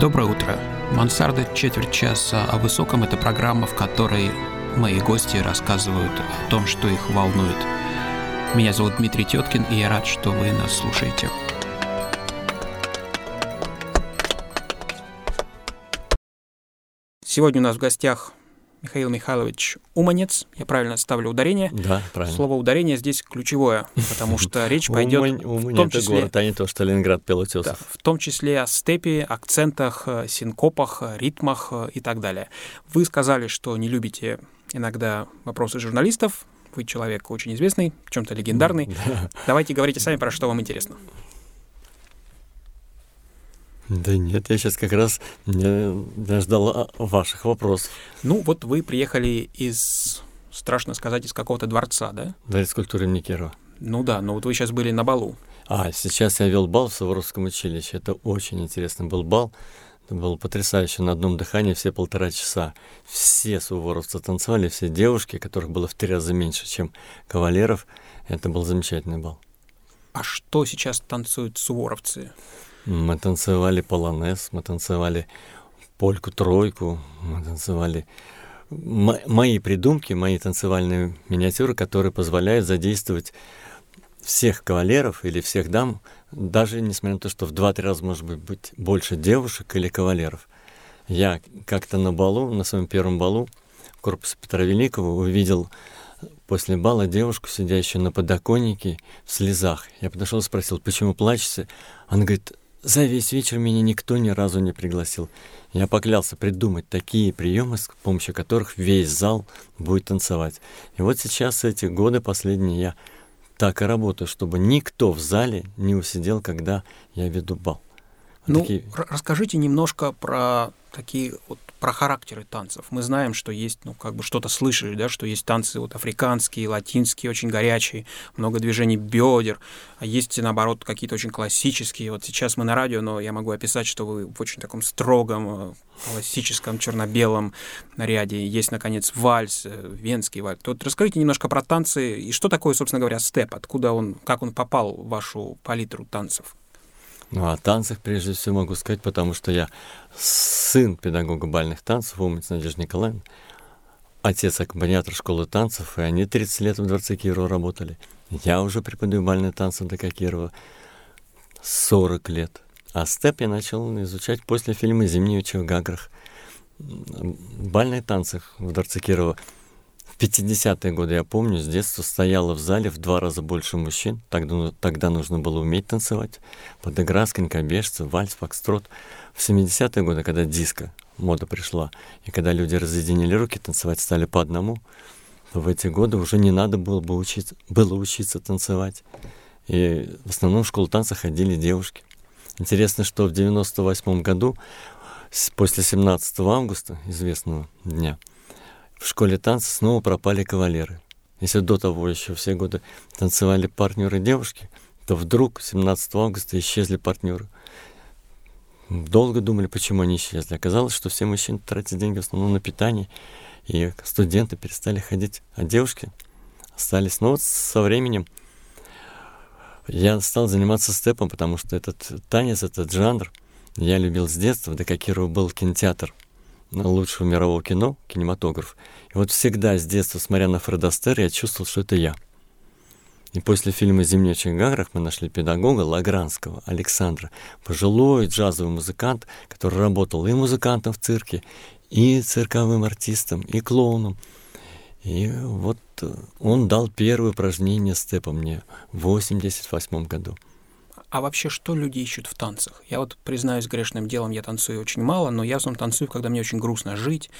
Доброе утро. Мансарда четверть часа о высоком – это программа, в которой мои гости рассказывают о том, что их волнует. Меня зовут Дмитрий Теткин, и я рад, что вы нас слушаете. Сегодня у нас в гостях Михаил Михайлович Уманец. Я правильно ставлю ударение? Да, правильно. Слово ударение здесь ключевое, потому что речь пойдет в том числе... город, а не то, что Ленинград. Да, в том числе о степи, акцентах, э, синкопах, э, ритмах э, и так далее. Вы сказали, что не любите иногда вопросы журналистов. Вы человек очень известный, в чем-то легендарный. Давайте говорите сами, про что вам интересно. Да нет, я сейчас как раз не, не ждал ваших вопросов. Ну, вот вы приехали из, страшно сказать, из какого-то дворца, да? Дворец культуры имени Кирова. Ну да, но вот вы сейчас были на балу. А, сейчас я вел бал в Суворовском училище. Это очень интересный был бал. Это было потрясающе. На одном дыхании все полтора часа. Все суворовцы танцевали, все девушки, которых было в три раза меньше, чем кавалеров. Это был замечательный бал. А что сейчас танцуют суворовцы? Мы танцевали полонез, мы танцевали польку-тройку, мы танцевали М- мои придумки, мои танцевальные миниатюры, которые позволяют задействовать всех кавалеров или всех дам, даже несмотря на то, что в два-три раза может быть больше девушек или кавалеров. Я как-то на балу, на своем первом балу в корпусе Петра Великого увидел после бала девушку, сидящую на подоконнике в слезах. Я подошел и спросил, почему плачете? Она говорит, за весь вечер меня никто ни разу не пригласил. Я поклялся придумать такие приемы, с помощью которых весь зал будет танцевать. И вот сейчас эти годы последние я так и работаю, чтобы никто в зале не усидел, когда я веду бал. Ну, такие... расскажите немножко про такие вот про характеры танцев. Мы знаем, что есть, ну, как бы что-то слышали, да, что есть танцы вот африканские, латинские, очень горячие, много движений бедер, а есть, наоборот, какие-то очень классические. Вот сейчас мы на радио, но я могу описать, что вы в очень таком строгом, э, классическом, черно-белом наряде. Есть, наконец, вальс, э, венский вальс. Вот расскажите немножко про танцы и что такое, собственно говоря, степ, откуда он, как он попал в вашу палитру танцев? Ну, о танцах прежде всего могу сказать, потому что я сын педагога бальных танцев, умниц Надежда Николаевна, отец аккомпаниатор школы танцев, и они 30 лет в Дворце Кирова работали. Я уже преподаю бальные танцы ДК Кирова 40 лет. А степ я начал изучать после фильма «Зимний в Гаграх». Бальные танцы в Дворце Кирова – 50-е годы, я помню, с детства стояла в зале в два раза больше мужчин. Тогда, тогда нужно было уметь танцевать. Под игра, конькобежцы, вальс, фокстрот. В 70-е годы, когда диско, мода пришла, и когда люди разъединили руки, танцевать стали по одному, в эти годы уже не надо было бы учиться, было учиться танцевать. И в основном в школу танца ходили девушки. Интересно, что в 98 году, после 17 августа, известного дня, в школе танца снова пропали кавалеры. Если до того еще все годы танцевали партнеры девушки, то вдруг 17 августа исчезли партнеры. Долго думали, почему они исчезли. Оказалось, что все мужчины тратят деньги в основном на питание, и студенты перестали ходить, а девушки остались. Но вот со временем я стал заниматься степом, потому что этот танец, этот жанр я любил с детства, до Кирова был кинотеатр – лучшего мирового кино, кинематограф. И вот всегда с детства, смотря на Фреда Астер, я чувствовал, что это я. И после фильма «Зимний Чайгарах» мы нашли педагога Лагранского, Александра, пожилой джазовый музыкант, который работал и музыкантом в цирке, и цирковым артистом, и клоуном. И вот он дал первое упражнение степа мне в 88 году а вообще что люди ищут в танцах? Я вот признаюсь грешным делом, я танцую очень мало, но я в основном танцую, когда мне очень грустно жить,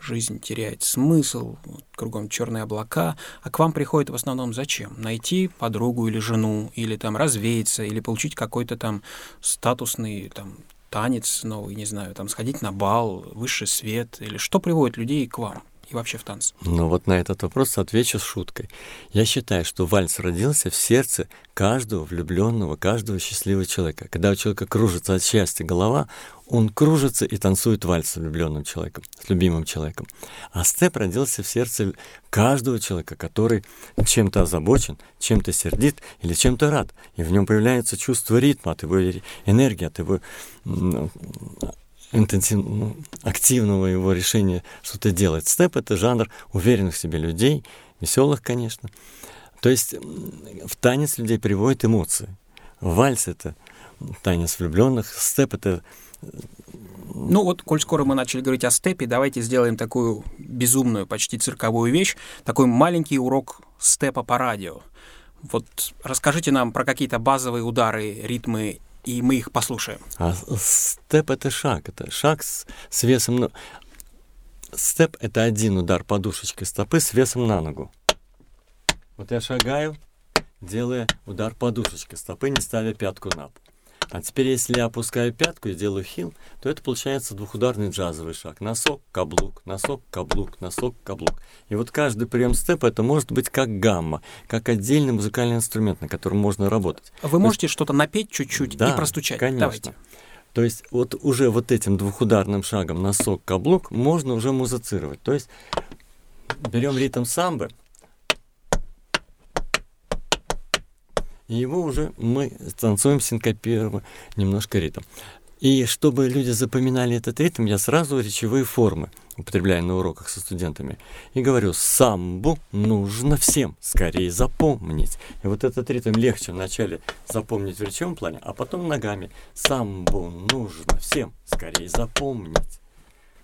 жизнь теряет смысл, кругом черные облака, а к вам приходит в основном зачем? Найти подругу или жену, или там развеяться, или получить какой-то там статусный там танец новый, не знаю, там сходить на бал, высший свет, или что приводит людей к вам? И вообще в танце? Ну вот на этот вопрос отвечу с шуткой. Я считаю, что вальс родился в сердце каждого влюбленного, каждого счастливого человека. Когда у человека кружится от счастья голова, он кружится и танцует вальс с влюбленным человеком, с любимым человеком. А степ родился в сердце каждого человека, который чем-то озабочен, чем-то сердит или чем-то рад. И в нем появляется чувство ритма от его энергии, от его интенсивного, ну, активного его решения что-то делать. Степ — это жанр уверенных в себе людей, веселых, конечно. То есть в танец людей приводят эмоции. Вальс — это танец влюбленных, степ — это ну вот, коль скоро мы начали говорить о степе, давайте сделаем такую безумную, почти цирковую вещь, такой маленький урок степа по радио. Вот расскажите нам про какие-то базовые удары, ритмы, и мы их послушаем. А степ — это шаг, это шаг с, с весом... Ну, степ — это один удар подушечкой стопы с весом на ногу. Вот я шагаю, делая удар подушечкой стопы, не ставя пятку на пол. А теперь, если я опускаю пятку и делаю хил, то это получается двухударный джазовый шаг. Носок, каблук, носок, каблук, носок, каблук. И вот каждый прием степа это может быть как гамма, как отдельный музыкальный инструмент, на котором можно работать. Вы можете что-то напеть чуть-чуть да, и простучать. Конечно. Давайте. То есть вот уже вот этим двухударным шагом носок, каблук можно уже музицировать. То есть берем ритм самбы, и его уже мы танцуем синкопируем немножко ритм. И чтобы люди запоминали этот ритм, я сразу речевые формы употребляю на уроках со студентами. И говорю, самбу нужно всем скорее запомнить. И вот этот ритм легче вначале запомнить в речевом плане, а потом ногами. Самбу нужно всем скорее запомнить.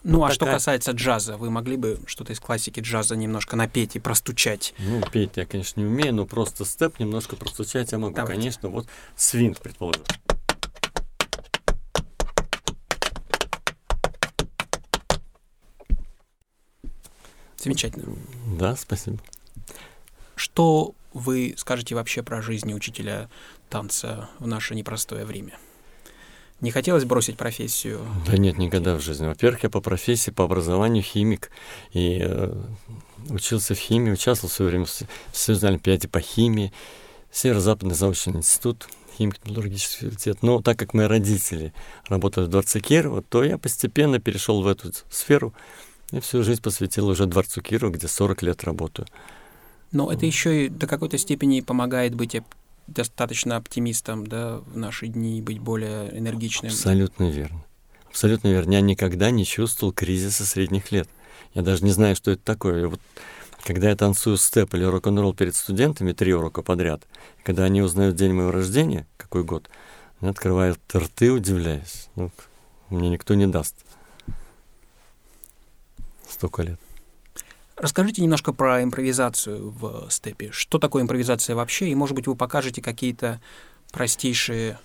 Ну, вот а такая... что касается джаза, вы могли бы что-то из классики джаза немножко напеть и простучать? Ну, петь я, конечно, не умею, но просто степ немножко простучать я могу. Давайте. Конечно, вот свинг, предположим. Замечательно. Да, спасибо. Что вы скажете вообще про жизнь учителя танца в наше непростое время? Не хотелось бросить профессию? Да нет, никогда в жизни. Во-первых, я по профессии, по образованию химик. И э, учился в химии, участвовал в свое время в Союзной Олимпиаде по химии, Северо-Западный заочный институт, химико-металлургический факультет. Но так как мои родители работали в Дворце Кирова, то я постепенно перешел в эту сферу и всю жизнь посвятил уже Дворцу Кирова, где 40 лет работаю. Но это еще и до какой-то степени помогает быть достаточно оптимистом, да, в наши дни и быть более энергичным. Абсолютно верно. Абсолютно верно. Я никогда не чувствовал кризиса средних лет. Я даже не знаю, что это такое. Вот, когда я танцую степ или рок-н-ролл перед студентами три урока подряд, когда они узнают день моего рождения, какой год, они открывают рты, удивляясь. Ну, мне никто не даст столько лет. Расскажите немножко про импровизацию в степе. Что такое импровизация вообще? И, может быть, вы покажете какие-то простейшие...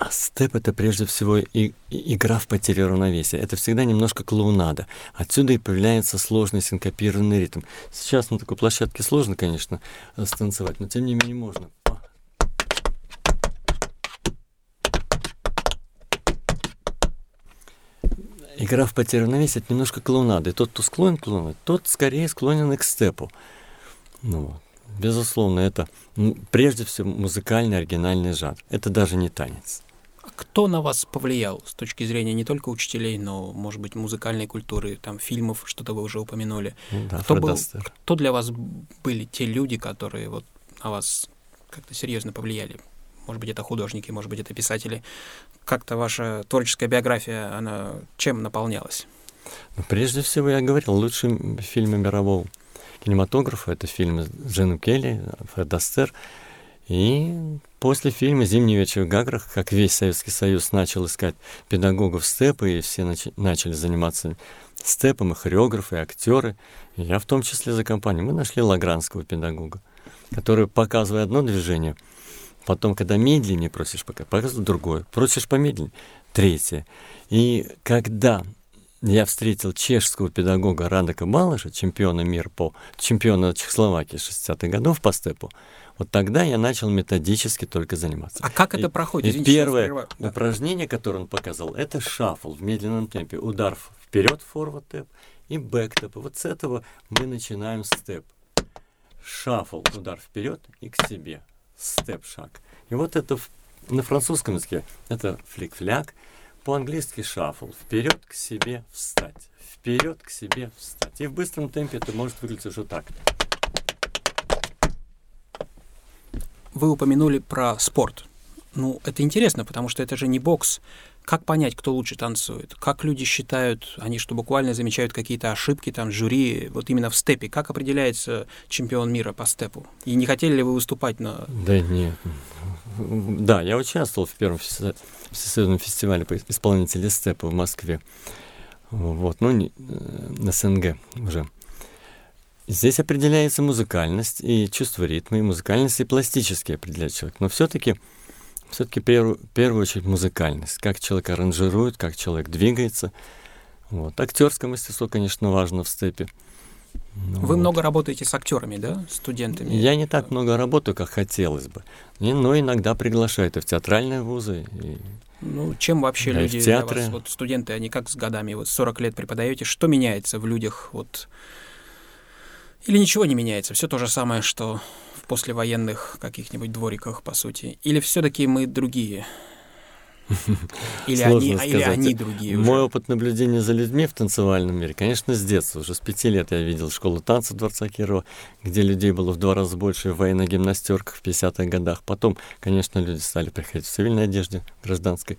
А степ — это прежде всего и, и, игра в потере равновесия. Это всегда немножко клоунада. Отсюда и появляется сложный синкопированный ритм. Сейчас на такой площадке сложно, конечно, станцевать, но тем не менее можно. Игра в потерю равновесия это немножко клоунады. Тот, кто склонен к клоунаде, тот скорее склонен к степу. Ну, безусловно, это ну, прежде всего музыкальный оригинальный жанр. Это даже не танец. А кто на вас повлиял с точки зрения не только учителей, но, может быть, музыкальной культуры, там, фильмов, что-то вы уже упомянули? Да, кто, был, кто для вас были те люди, которые вот на вас как-то серьезно повлияли? Может быть, это художники, может быть, это писатели. Как-то ваша творческая биография, она чем наполнялась? Ну, прежде всего, я говорил, лучшие фильмы мирового кинематографа — это фильмы Джену Келли, Фред Астер. И после фильма «Зимний вечер в Гаграх», как весь Советский Союз начал искать педагогов степа, и все нач- начали заниматься степом, и хореографы, и актеры, и я в том числе за компанию, мы нашли лагранского педагога, который, показывая одно движение — Потом, когда медленнее просишь пока, показывают другое. Просишь помедленнее, третье. И когда я встретил чешского педагога Радека Балыша, чемпиона мира по чемпиона Чехословакии 60-х годов по степу, вот тогда я начал методически только заниматься. А как это и, проходит? И Извините, первое да. упражнение, которое он показал, это шафл в медленном темпе. Удар вперед, форвард тэп и бэк тэп. Вот с этого мы начинаем степ. Шафл, удар вперед и к себе степ-шаг. И вот это на французском языке это флик-фляк, по-английски шафл. Вперед к себе встать. Вперед к себе встать. И в быстром темпе это может выглядеть уже так. Вы упомянули про спорт. Ну, это интересно, потому что это же не бокс. Как понять, кто лучше танцует? Как люди считают, они что буквально замечают какие-то ошибки там жюри, вот именно в степе? Как определяется чемпион мира по степу? И не хотели ли вы выступать на... Да нет. Да, я участвовал в первом всесоюзном фестивале по исполнителей степа в Москве. Вот, ну, не, э, на СНГ уже. Здесь определяется музыкальность и чувство ритма, и музыкальность и пластически определяет человек. Но все-таки все-таки в первую очередь музыкальность, как человек аранжирует, как человек двигается. Вот. Актерское мастерство, конечно, важно в степе. Ну, Вы вот. много работаете с актерами, да, студентами? Я не так много работаю, как хотелось бы. Но иногда приглашают и в театральные вузы. И... Ну, чем вообще да, люди в театры. для вас, вот студенты, они как с годами, вот 40 лет преподаете, что меняется в людях, вот, или ничего не меняется, все то же самое, что в послевоенных каких-нибудь двориках, по сути? Или все-таки мы другие? Или они, сказать. или они другие уже? Мой опыт наблюдения за людьми в танцевальном мире, конечно, с детства. Уже с пяти лет я видел школу танца Дворца Кирова, где людей было в два раза больше в военных гимнастерках в 50-х годах. Потом, конечно, люди стали приходить в цивильной одежде, гражданской.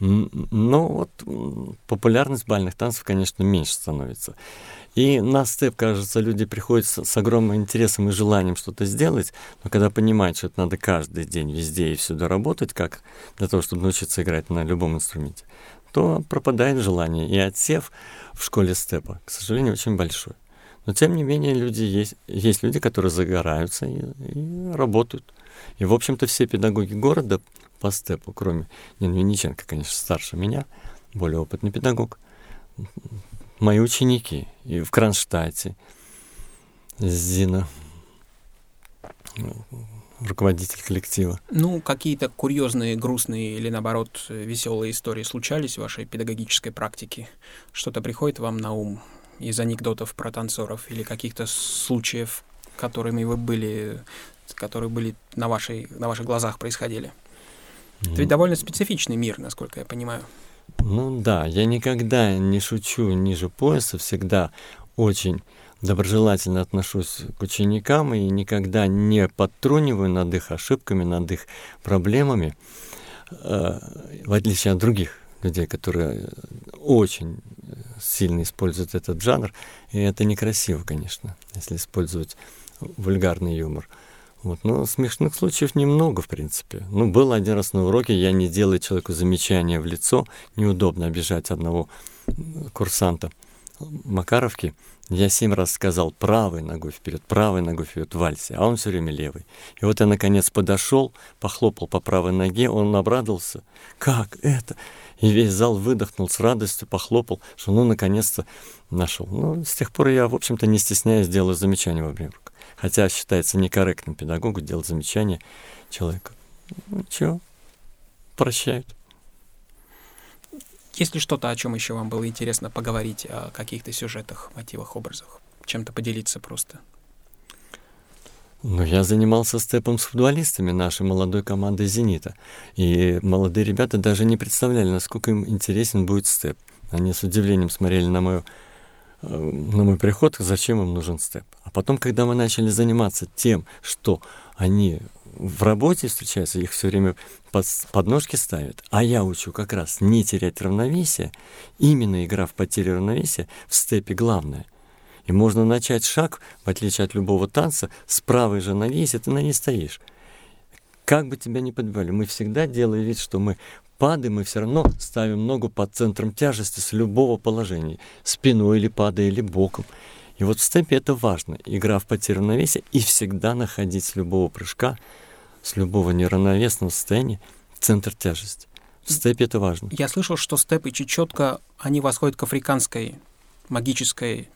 Но вот популярность бальных танцев, конечно, меньше становится. И на степ, кажется, люди приходят с, с огромным интересом и желанием что-то сделать, но когда понимают, что это надо каждый день, везде и всюду работать, как для того, чтобы научиться играть на любом инструменте, то пропадает желание. И отсев в школе степа, к сожалению, очень большой. Но тем не менее люди есть, есть люди, которые загораются и, и работают. И, в общем-то, все педагоги города по степу, кроме Нины Винниченко, конечно, старше меня, более опытный педагог, мои ученики и в Кронштадте. Зина, руководитель коллектива. Ну, какие-то курьезные, грустные или, наоборот, веселые истории случались в вашей педагогической практике? Что-то приходит вам на ум из анекдотов про танцоров или каких-то случаев, которыми вы были, которые были на, вашей, на ваших глазах происходили? Это ведь довольно специфичный мир, насколько я понимаю. Ну да, я никогда не шучу ниже пояса, всегда очень доброжелательно отношусь к ученикам и никогда не подтруниваю над их ошибками, над их проблемами, э, в отличие от других людей, которые очень сильно используют этот жанр. И это некрасиво, конечно, если использовать вульгарный юмор. Вот. Но смешных случаев немного, в принципе. Ну, был один раз на уроке, я не делаю человеку замечания в лицо, неудобно обижать одного курсанта Макаровки. Я семь раз сказал правой ногой вперед, правой ногой вперед в вальсе, а он все время левый. И вот я наконец подошел, похлопал по правой ноге, он обрадовался. Как это? И весь зал выдохнул с радостью, похлопал, что ну наконец-то нашел. Ну, с тех пор я, в общем-то, не стесняюсь, делаю замечания во время хотя считается некорректным педагогу делать замечание человеку. Ну, чего? Прощают. Есть ли что-то, о чем еще вам было интересно поговорить, о каких-то сюжетах, мотивах, образах? Чем-то поделиться просто? Ну, я занимался степом с футболистами нашей молодой команды «Зенита». И молодые ребята даже не представляли, насколько им интересен будет степ. Они с удивлением смотрели на мою на мой приход, зачем им нужен степ. А потом, когда мы начали заниматься тем, что они в работе встречаются, их все время под, подножки ставят, а я учу как раз не терять равновесие, именно игра в потерю равновесия в степе главное. И можно начать шаг, в отличие от любого танца, с правой же ноги, если ты на ней стоишь. Как бы тебя ни подбивали, мы всегда делаем вид, что мы падаем, мы все равно ставим ногу под центром тяжести с любого положения, спиной или падая, или боком. И вот в степе это важно, игра в потерю равновесия и всегда находить с любого прыжка, с любого неравновесного состояния центр тяжести. В степе это важно. Я слышал, что степ и чечетка, они восходят к африканской магической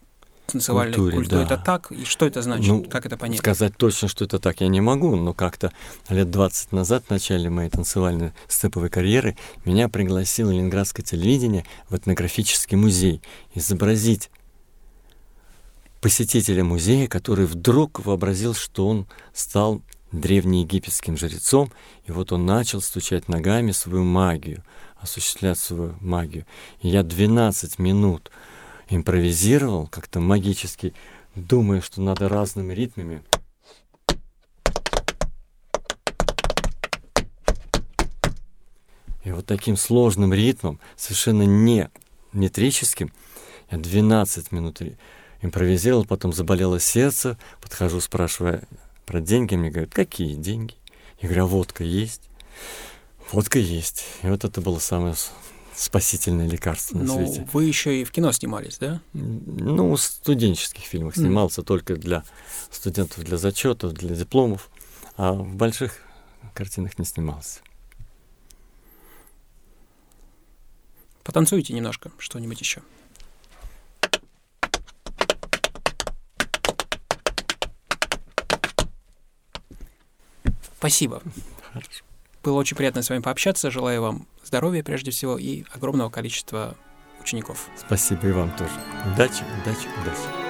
танцевальной культуре, культуре. Да. Это так? И что это значит? Ну, как это понять? Сказать точно, что это так, я не могу, но как-то лет 20 назад, в начале моей танцевальной степовой карьеры, меня пригласило Ленинградское телевидение в этнографический музей изобразить посетителя музея, который вдруг вообразил, что он стал древнеегипетским жрецом, и вот он начал стучать ногами свою магию, осуществлять свою магию. И я 12 минут импровизировал как-то магически, думая, что надо разными ритмами. И вот таким сложным ритмом, совершенно не метрическим, я 12 минут импровизировал, потом заболело сердце, подхожу, спрашиваю про деньги, мне говорят, какие деньги? Я говорю, а водка есть? Водка есть. И вот это было самое спасительное лекарство на ну, свете. вы еще и в кино снимались, да? Ну, в студенческих фильмах снимался mm. только для студентов, для зачетов, для дипломов, а в больших картинах не снимался. Потанцуйте немножко, что-нибудь еще. Спасибо. Хорошо. Было очень приятно с вами пообщаться. Желаю вам здоровья прежде всего и огромного количества учеников. Спасибо и вам тоже. Удачи, удачи, удачи.